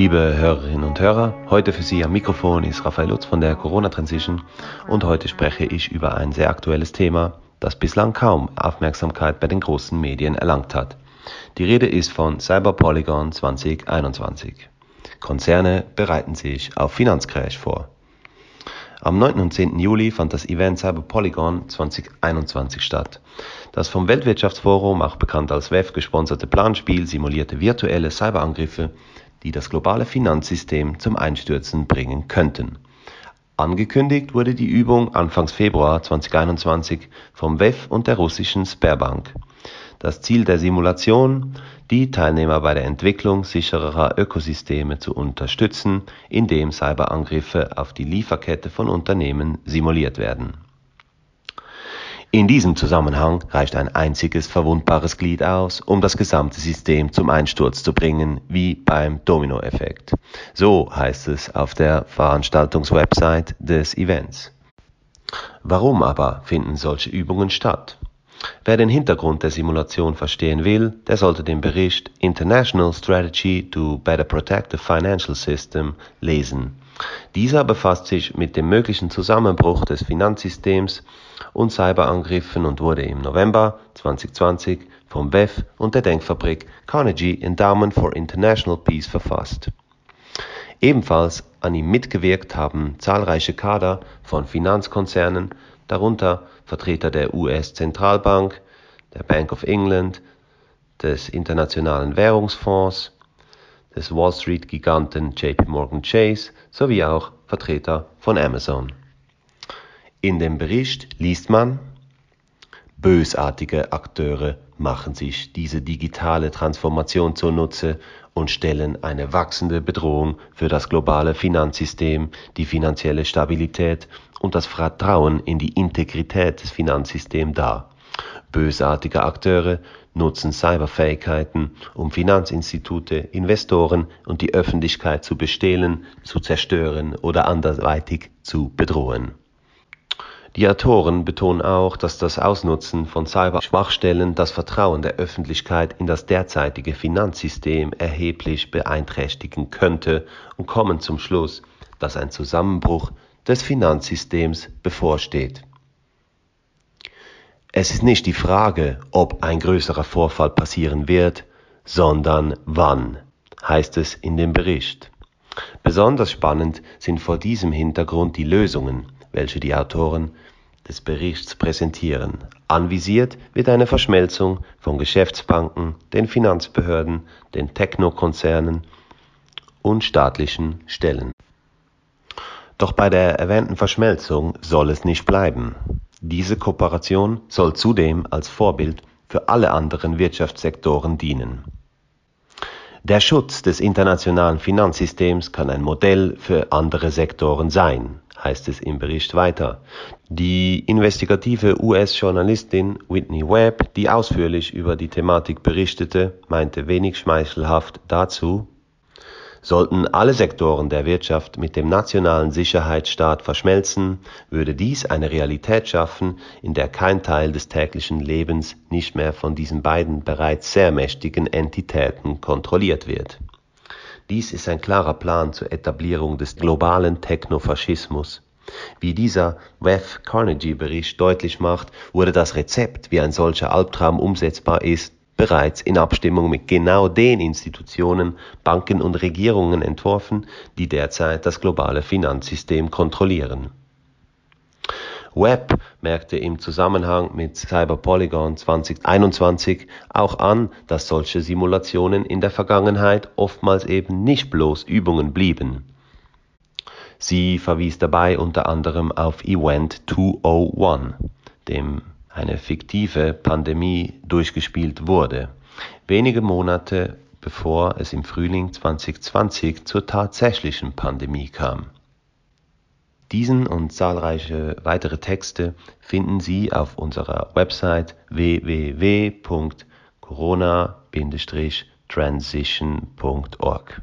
Liebe Hörerinnen und Hörer, heute für Sie am Mikrofon ist Raphael Lutz von der Corona Transition und heute spreche ich über ein sehr aktuelles Thema, das bislang kaum Aufmerksamkeit bei den großen Medien erlangt hat. Die Rede ist von Cyberpolygon 2021. Konzerne bereiten sich auf Finanzcrash vor. Am 9. und 10. Juli fand das Event Cyberpolygon 2021 statt. Das vom Weltwirtschaftsforum, auch bekannt als WEF, gesponserte Planspiel simulierte virtuelle Cyberangriffe, die das globale Finanzsystem zum Einstürzen bringen könnten. Angekündigt wurde die Übung Anfangs Februar 2021 vom WEF und der russischen Sberbank. Das Ziel der Simulation, die Teilnehmer bei der Entwicklung sicherer Ökosysteme zu unterstützen, indem Cyberangriffe auf die Lieferkette von Unternehmen simuliert werden in diesem Zusammenhang reicht ein einziges verwundbares Glied aus, um das gesamte System zum Einsturz zu bringen, wie beim Dominoeffekt. So heißt es auf der Veranstaltungswebsite des Events. Warum aber finden solche Übungen statt? Wer den Hintergrund der Simulation verstehen will, der sollte den Bericht International Strategy to Better Protect the Financial System lesen. Dieser befasst sich mit dem möglichen Zusammenbruch des Finanzsystems und Cyberangriffen und wurde im November 2020 vom WEF und der Denkfabrik Carnegie Endowment for International Peace verfasst. Ebenfalls an ihm mitgewirkt haben zahlreiche Kader von Finanzkonzernen, darunter Vertreter der US-Zentralbank, der Bank of England, des Internationalen Währungsfonds, des Wall Street-Giganten JP Morgan Chase sowie auch Vertreter von Amazon. In dem Bericht liest man, bösartige Akteure machen sich diese digitale Transformation zunutze und stellen eine wachsende Bedrohung für das globale Finanzsystem, die finanzielle Stabilität und das Vertrauen in die Integrität des Finanzsystems dar. Bösartige Akteure nutzen Cyberfähigkeiten, um Finanzinstitute, Investoren und die Öffentlichkeit zu bestehlen, zu zerstören oder anderweitig zu bedrohen. Die Autoren betonen auch, dass das Ausnutzen von Cyberschwachstellen das Vertrauen der Öffentlichkeit in das derzeitige Finanzsystem erheblich beeinträchtigen könnte und kommen zum Schluss, dass ein Zusammenbruch des Finanzsystems bevorsteht. Es ist nicht die Frage, ob ein größerer Vorfall passieren wird, sondern wann, heißt es in dem Bericht. Besonders spannend sind vor diesem Hintergrund die Lösungen, welche die Autoren des Berichts präsentieren. Anvisiert wird eine Verschmelzung von Geschäftsbanken, den Finanzbehörden, den Technokonzernen und staatlichen Stellen. Doch bei der erwähnten Verschmelzung soll es nicht bleiben. Diese Kooperation soll zudem als Vorbild für alle anderen Wirtschaftssektoren dienen. Der Schutz des internationalen Finanzsystems kann ein Modell für andere Sektoren sein, heißt es im Bericht weiter. Die investigative US-Journalistin Whitney Webb, die ausführlich über die Thematik berichtete, meinte wenig schmeichelhaft dazu, Sollten alle Sektoren der Wirtschaft mit dem nationalen Sicherheitsstaat verschmelzen, würde dies eine Realität schaffen, in der kein Teil des täglichen Lebens nicht mehr von diesen beiden bereits sehr mächtigen Entitäten kontrolliert wird. Dies ist ein klarer Plan zur Etablierung des globalen Technofaschismus. Wie dieser Wef Carnegie Bericht deutlich macht, wurde das Rezept, wie ein solcher Albtraum umsetzbar ist, bereits in Abstimmung mit genau den Institutionen, Banken und Regierungen entworfen, die derzeit das globale Finanzsystem kontrollieren. Webb merkte im Zusammenhang mit Cyberpolygon 2021 auch an, dass solche Simulationen in der Vergangenheit oftmals eben nicht bloß Übungen blieben. Sie verwies dabei unter anderem auf Event 201, dem eine fiktive Pandemie durchgespielt wurde, wenige Monate bevor es im Frühling 2020 zur tatsächlichen Pandemie kam. Diesen und zahlreiche weitere Texte finden Sie auf unserer Website www.corona-transition.org.